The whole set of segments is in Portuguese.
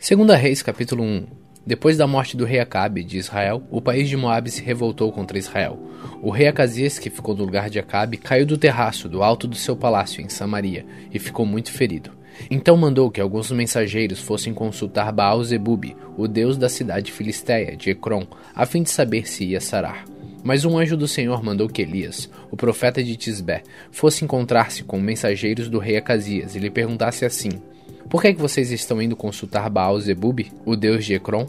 Segunda Reis, capítulo 1. Depois da morte do rei Acabe de Israel, o país de Moabe se revoltou contra Israel. O rei Acasias, que ficou no lugar de Acabe, caiu do terraço do alto do seu palácio em Samaria e ficou muito ferido. Então mandou que alguns mensageiros fossem consultar Baal-Zebub, o deus da cidade filisteia de Ecrom, a fim de saber se ia sarar. Mas um anjo do Senhor mandou que Elias, o profeta de Tisbé, fosse encontrar-se com mensageiros do rei Acasias e lhe perguntasse assim: por que, é que vocês estão indo consultar Baal Zebub, o deus de Ecrom?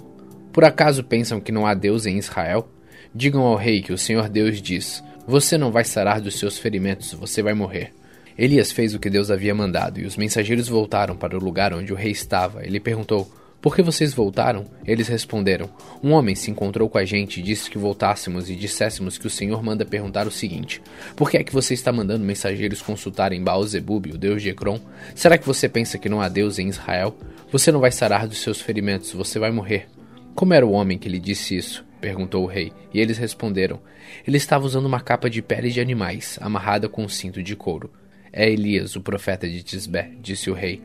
Por acaso pensam que não há Deus em Israel? Digam ao rei que o Senhor Deus diz: Você não vai sarar dos seus ferimentos, você vai morrer. Elias fez o que Deus havia mandado, e os mensageiros voltaram para o lugar onde o rei estava. Ele perguntou: por que vocês voltaram? Eles responderam: Um homem se encontrou com a gente e disse que voltássemos e disséssemos que o Senhor manda perguntar o seguinte: Por que é que você está mandando mensageiros consultarem Baal-Zebub, o deus de Ecrom? Será que você pensa que não há Deus em Israel? Você não vai sarar dos seus ferimentos, você vai morrer. Como era o homem que lhe disse isso? perguntou o rei, e eles responderam: Ele estava usando uma capa de pele de animais, amarrada com um cinto de couro. É Elias, o profeta de Tisbé, disse o rei.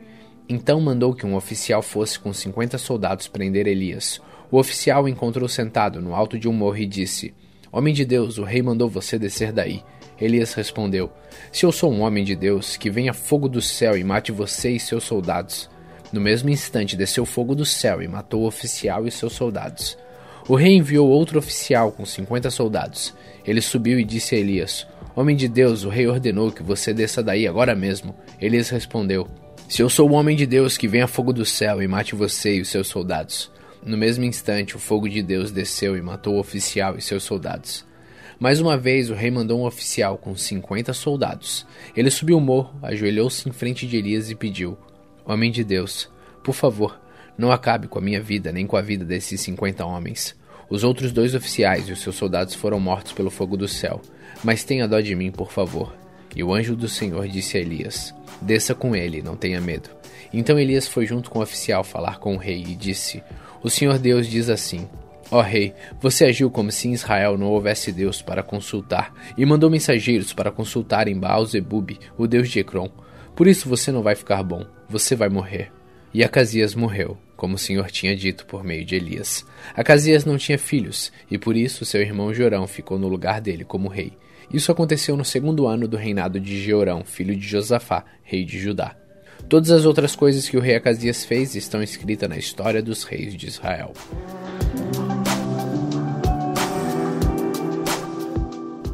Então mandou que um oficial fosse com cinquenta soldados prender Elias. O oficial encontrou sentado no alto de um morro e disse: Homem de Deus, o rei mandou você descer daí. Elias respondeu: Se eu sou um homem de Deus, que venha fogo do céu e mate você e seus soldados. No mesmo instante desceu fogo do céu e matou o oficial e seus soldados. O rei enviou outro oficial com cinquenta soldados. Ele subiu e disse a Elias: Homem de Deus, o rei ordenou que você desça daí agora mesmo. Elias respondeu: se eu sou o homem de Deus, que venha fogo do céu e mate você e os seus soldados. No mesmo instante, o fogo de Deus desceu e matou o oficial e seus soldados. Mais uma vez, o rei mandou um oficial com cinquenta soldados. Ele subiu o morro, ajoelhou-se em frente de Elias e pediu: Homem de Deus, por favor, não acabe com a minha vida nem com a vida desses cinquenta homens. Os outros dois oficiais e os seus soldados foram mortos pelo fogo do céu. Mas tenha dó de mim, por favor. E o anjo do Senhor disse a Elias: Desça com ele, não tenha medo. Então Elias foi junto com o oficial falar com o rei e disse: O Senhor Deus diz assim: Ó rei, você agiu como se em Israel não houvesse Deus para consultar, e mandou mensageiros para consultarem Baal-Zebub, o deus de Ecrom. Por isso você não vai ficar bom, você vai morrer. E Acasias morreu, como o Senhor tinha dito por meio de Elias. Acasias não tinha filhos, e por isso seu irmão Jorão ficou no lugar dele como rei. Isso aconteceu no segundo ano do reinado de Jeorão, filho de Josafá, rei de Judá. Todas as outras coisas que o rei Acasias fez estão escritas na história dos reis de Israel.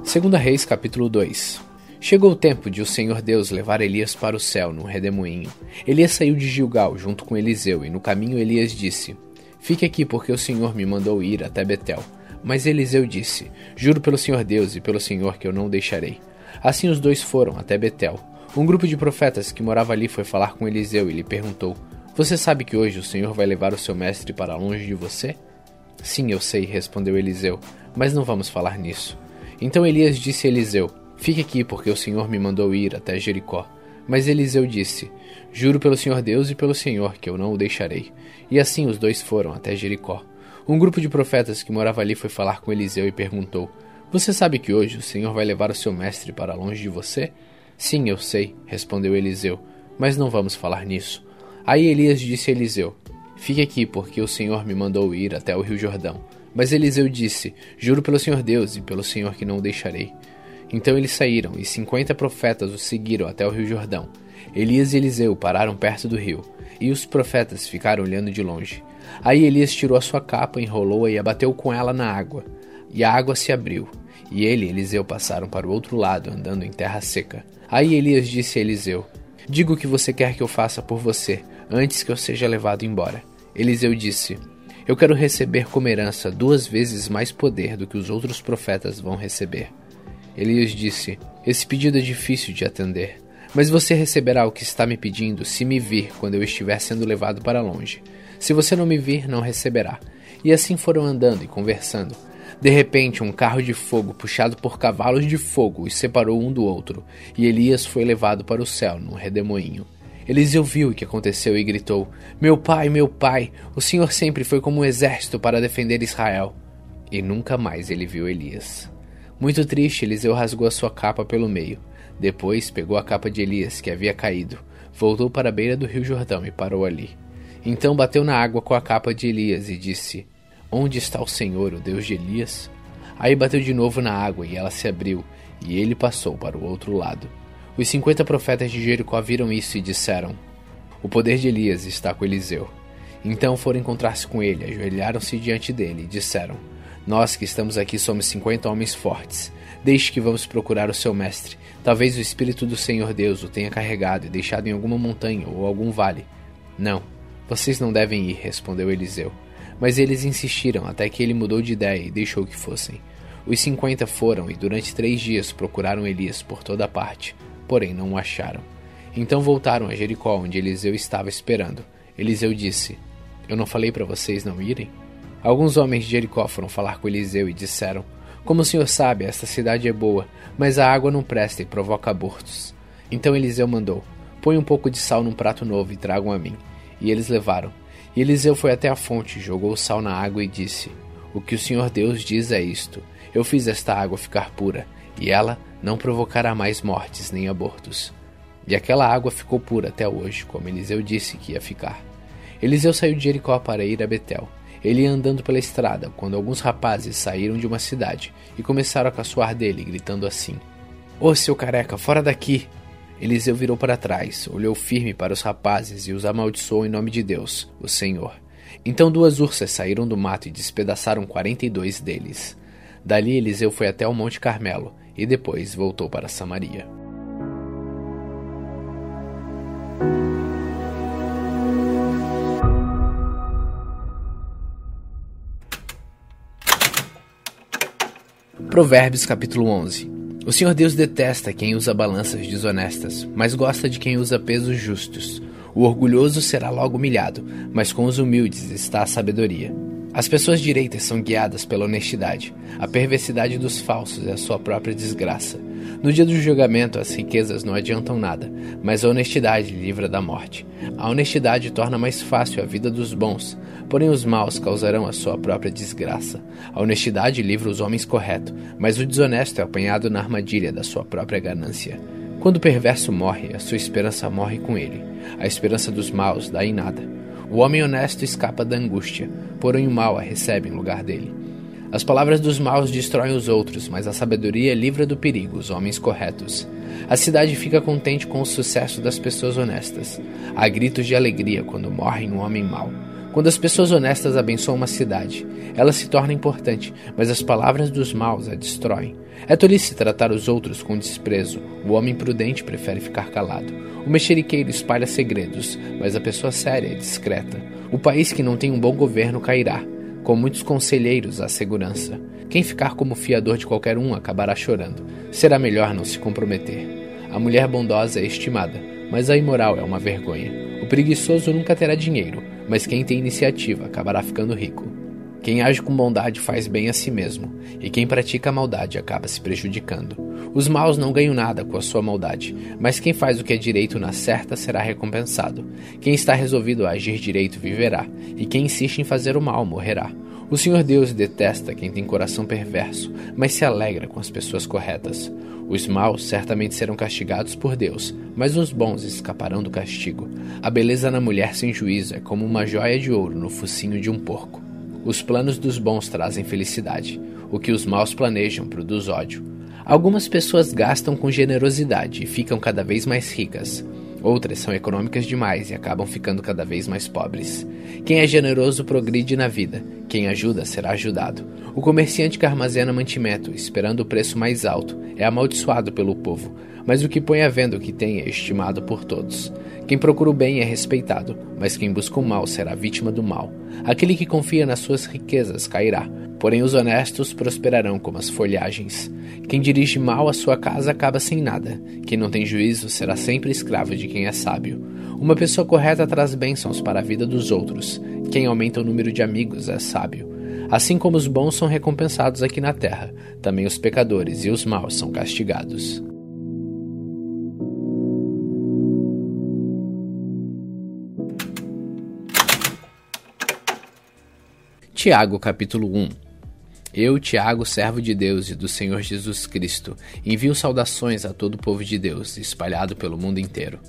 Segunda Reis, capítulo 2 Chegou o tempo de o Senhor Deus levar Elias para o céu num redemoinho. Elias saiu de Gilgal junto com Eliseu, e no caminho Elias disse: Fique aqui, porque o Senhor me mandou ir até Betel. Mas Eliseu disse: Juro pelo Senhor Deus e pelo Senhor que eu não o deixarei. Assim os dois foram até Betel. Um grupo de profetas que morava ali foi falar com Eliseu e lhe perguntou: Você sabe que hoje o Senhor vai levar o seu mestre para longe de você? Sim, eu sei, respondeu Eliseu, mas não vamos falar nisso. Então Elias disse a Eliseu: Fique aqui, porque o Senhor me mandou ir até Jericó. Mas Eliseu disse: Juro pelo Senhor Deus e pelo Senhor que eu não o deixarei. E assim os dois foram até Jericó. Um grupo de profetas que morava ali foi falar com Eliseu e perguntou: Você sabe que hoje o Senhor vai levar o seu mestre para longe de você? Sim, eu sei, respondeu Eliseu, mas não vamos falar nisso. Aí Elias disse a Eliseu: Fique aqui, porque o Senhor me mandou ir até o rio Jordão. Mas Eliseu disse: Juro pelo Senhor Deus e pelo Senhor que não o deixarei. Então eles saíram, e cinquenta profetas o seguiram até o rio Jordão. Elias e Eliseu pararam perto do rio, e os profetas ficaram olhando de longe. Aí Elias tirou a sua capa, enrolou-a e abateu com ela na água. E a água se abriu. E ele e Eliseu passaram para o outro lado, andando em terra seca. Aí Elias disse a Eliseu: Diga o que você quer que eu faça por você, antes que eu seja levado embora. Eliseu disse: Eu quero receber como herança duas vezes mais poder do que os outros profetas vão receber. Elias disse: Esse pedido é difícil de atender, mas você receberá o que está me pedindo se me vir quando eu estiver sendo levado para longe. Se você não me vir, não receberá. E assim foram andando e conversando. De repente, um carro de fogo, puxado por cavalos de fogo, os separou um do outro, e Elias foi levado para o céu num redemoinho. Eliseu viu o que aconteceu e gritou: Meu pai, meu pai, o Senhor sempre foi como um exército para defender Israel. E nunca mais ele viu Elias. Muito triste, Eliseu rasgou a sua capa pelo meio. Depois pegou a capa de Elias, que havia caído, voltou para a beira do rio Jordão e parou ali. Então bateu na água com a capa de Elias e disse: Onde está o Senhor, o Deus de Elias? Aí bateu de novo na água e ela se abriu, e ele passou para o outro lado. Os cinquenta profetas de Jericó viram isso e disseram: O poder de Elias está com Eliseu. Então foram encontrar-se com ele, ajoelharam-se diante dele e disseram: Nós que estamos aqui somos cinquenta homens fortes. Deixe que vamos procurar o seu mestre. Talvez o Espírito do Senhor Deus o tenha carregado e deixado em alguma montanha ou algum vale. Não, vocês não devem ir, respondeu Eliseu. Mas eles insistiram até que ele mudou de ideia e deixou que fossem. Os cinquenta foram e durante três dias procuraram Elias por toda parte, porém não o acharam. Então voltaram a Jericó, onde Eliseu estava esperando. Eliseu disse: Eu não falei para vocês não irem? Alguns homens de Jericó foram falar com Eliseu e disseram: Como o senhor sabe, esta cidade é boa, mas a água não presta e provoca abortos. Então Eliseu mandou: Põe um pouco de sal num prato novo e tragam a mim. E eles levaram. E Eliseu foi até a fonte, jogou o sal na água e disse: O que o Senhor Deus diz é isto: Eu fiz esta água ficar pura, e ela não provocará mais mortes nem abortos. E aquela água ficou pura até hoje, como Eliseu disse que ia ficar. Eliseu saiu de Jericó para ir a Betel. Ele ia andando pela estrada quando alguns rapazes saíram de uma cidade e começaram a caçoar dele, gritando assim: Ô oh, seu careca, fora daqui! Eliseu virou para trás, olhou firme para os rapazes e os amaldiçoou em nome de Deus, o Senhor. Então duas ursas saíram do mato e despedaçaram quarenta e dois deles. Dali Eliseu foi até o Monte Carmelo e depois voltou para Samaria. Provérbios capítulo 11 o Senhor Deus detesta quem usa balanças desonestas, mas gosta de quem usa pesos justos. O orgulhoso será logo humilhado, mas com os humildes está a sabedoria. As pessoas direitas são guiadas pela honestidade. A perversidade dos falsos é a sua própria desgraça. No dia do julgamento, as riquezas não adiantam nada, mas a honestidade livra da morte. A honestidade torna mais fácil a vida dos bons, porém os maus causarão a sua própria desgraça. A honestidade livra os homens corretos, mas o desonesto é apanhado na armadilha da sua própria ganância. Quando o perverso morre, a sua esperança morre com ele. A esperança dos maus dá em nada. O homem honesto escapa da angústia, porém o mal a recebe em lugar dele. As palavras dos maus destroem os outros, mas a sabedoria livra do perigo os homens corretos. A cidade fica contente com o sucesso das pessoas honestas. Há gritos de alegria quando morre um homem mau. Quando as pessoas honestas abençoam uma cidade, ela se torna importante, mas as palavras dos maus a destroem. É tolice tratar os outros com desprezo. O homem prudente prefere ficar calado. O mexeriqueiro espalha segredos, mas a pessoa séria é discreta. O país que não tem um bom governo cairá com muitos conselheiros à segurança. Quem ficar como fiador de qualquer um acabará chorando. Será melhor não se comprometer. A mulher bondosa é estimada, mas a imoral é uma vergonha. O preguiçoso nunca terá dinheiro, mas quem tem iniciativa acabará ficando rico. Quem age com bondade faz bem a si mesmo, e quem pratica a maldade acaba se prejudicando. Os maus não ganham nada com a sua maldade, mas quem faz o que é direito na certa será recompensado. Quem está resolvido a agir direito viverá, e quem insiste em fazer o mal morrerá. O Senhor Deus detesta quem tem coração perverso, mas se alegra com as pessoas corretas. Os maus certamente serão castigados por Deus, mas os bons escaparão do castigo. A beleza na mulher sem juízo é como uma joia de ouro no focinho de um porco. Os planos dos bons trazem felicidade. O que os maus planejam produz ódio. Algumas pessoas gastam com generosidade e ficam cada vez mais ricas. Outras são econômicas demais e acabam ficando cada vez mais pobres. Quem é generoso progride na vida, quem ajuda será ajudado. O comerciante que armazena mantimento, esperando o preço mais alto, é amaldiçoado pelo povo, mas o que põe à venda o que tem é estimado por todos. Quem procura o bem é respeitado, mas quem busca o mal será vítima do mal. Aquele que confia nas suas riquezas cairá, porém os honestos prosperarão como as folhagens. Quem dirige mal a sua casa acaba sem nada. Quem não tem juízo será sempre escravo de quem é sábio. Uma pessoa correta traz bênçãos para a vida dos outros. Quem aumenta o número de amigos é sábio. Assim como os bons são recompensados aqui na terra, também os pecadores e os maus são castigados. Tiago capítulo 1 Eu, Tiago, servo de Deus e do Senhor Jesus Cristo, envio saudações a todo o povo de Deus, espalhado pelo mundo inteiro.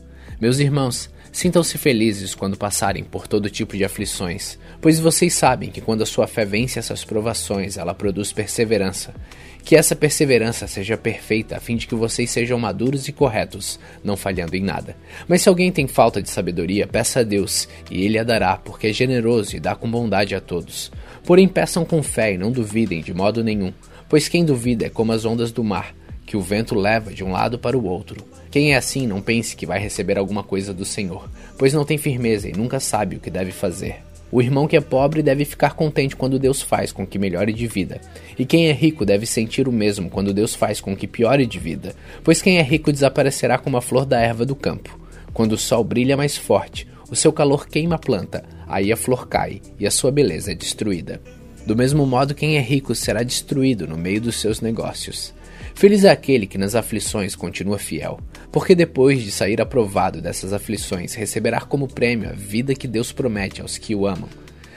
Meus irmãos, sintam-se felizes quando passarem por todo tipo de aflições, pois vocês sabem que quando a sua fé vence essas provações, ela produz perseverança. Que essa perseverança seja perfeita, a fim de que vocês sejam maduros e corretos, não falhando em nada. Mas se alguém tem falta de sabedoria, peça a Deus, e ele a dará, porque é generoso e dá com bondade a todos. Porém, peçam com fé e não duvidem de modo nenhum, pois quem duvida é como as ondas do mar, que o vento leva de um lado para o outro. Quem é assim, não pense que vai receber alguma coisa do Senhor, pois não tem firmeza e nunca sabe o que deve fazer. O irmão que é pobre deve ficar contente quando Deus faz com que melhore de vida. E quem é rico deve sentir o mesmo quando Deus faz com que piore de vida, pois quem é rico desaparecerá como a flor da erva do campo. Quando o sol brilha mais forte, o seu calor queima a planta, aí a flor cai e a sua beleza é destruída. Do mesmo modo, quem é rico será destruído no meio dos seus negócios. Feliz é aquele que nas aflições continua fiel, porque depois de sair aprovado dessas aflições, receberá como prêmio a vida que Deus promete aos que o amam.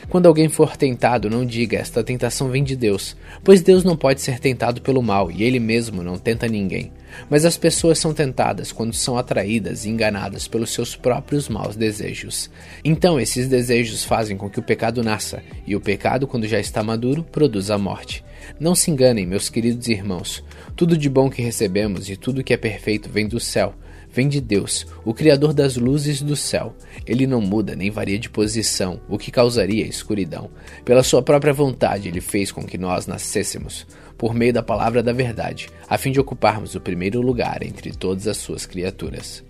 Quando alguém for tentado, não diga esta tentação vem de Deus, pois Deus não pode ser tentado pelo mal e ele mesmo não tenta ninguém. Mas as pessoas são tentadas quando são atraídas e enganadas pelos seus próprios maus desejos. Então, esses desejos fazem com que o pecado nasça, e o pecado, quando já está maduro, produz a morte. Não se enganem, meus queridos irmãos. Tudo de bom que recebemos e tudo que é perfeito vem do céu vem de Deus, o Criador das luzes do céu. Ele não muda nem varia de posição, o que causaria escuridão. Pela sua própria vontade, ele fez com que nós nascêssemos, por meio da palavra da verdade, a fim de ocuparmos o primeiro lugar entre todas as suas criaturas.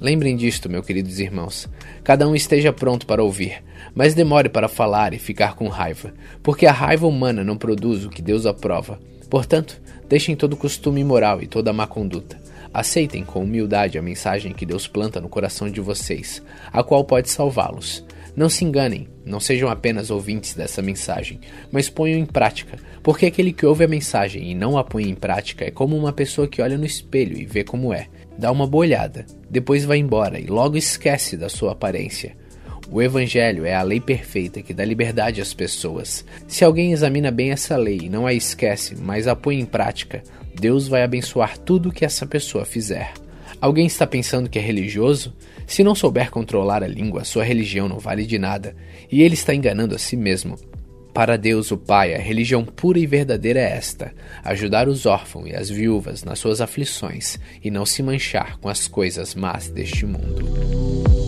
Lembrem disto, meus queridos irmãos. Cada um esteja pronto para ouvir, mas demore para falar e ficar com raiva, porque a raiva humana não produz o que Deus aprova. Portanto, deixem todo costume imoral e toda má conduta. Aceitem com humildade a mensagem que Deus planta no coração de vocês, a qual pode salvá-los. Não se enganem, não sejam apenas ouvintes dessa mensagem, mas ponham em prática, porque aquele que ouve a mensagem e não a põe em prática é como uma pessoa que olha no espelho e vê como é, dá uma boa olhada, depois vai embora e logo esquece da sua aparência. O Evangelho é a lei perfeita que dá liberdade às pessoas. Se alguém examina bem essa lei e não a esquece, mas a põe em prática, Deus vai abençoar tudo que essa pessoa fizer. Alguém está pensando que é religioso? Se não souber controlar a língua, sua religião não vale de nada, e ele está enganando a si mesmo. Para Deus, o Pai, a religião pura e verdadeira é esta: ajudar os órfãos e as viúvas nas suas aflições e não se manchar com as coisas más deste mundo.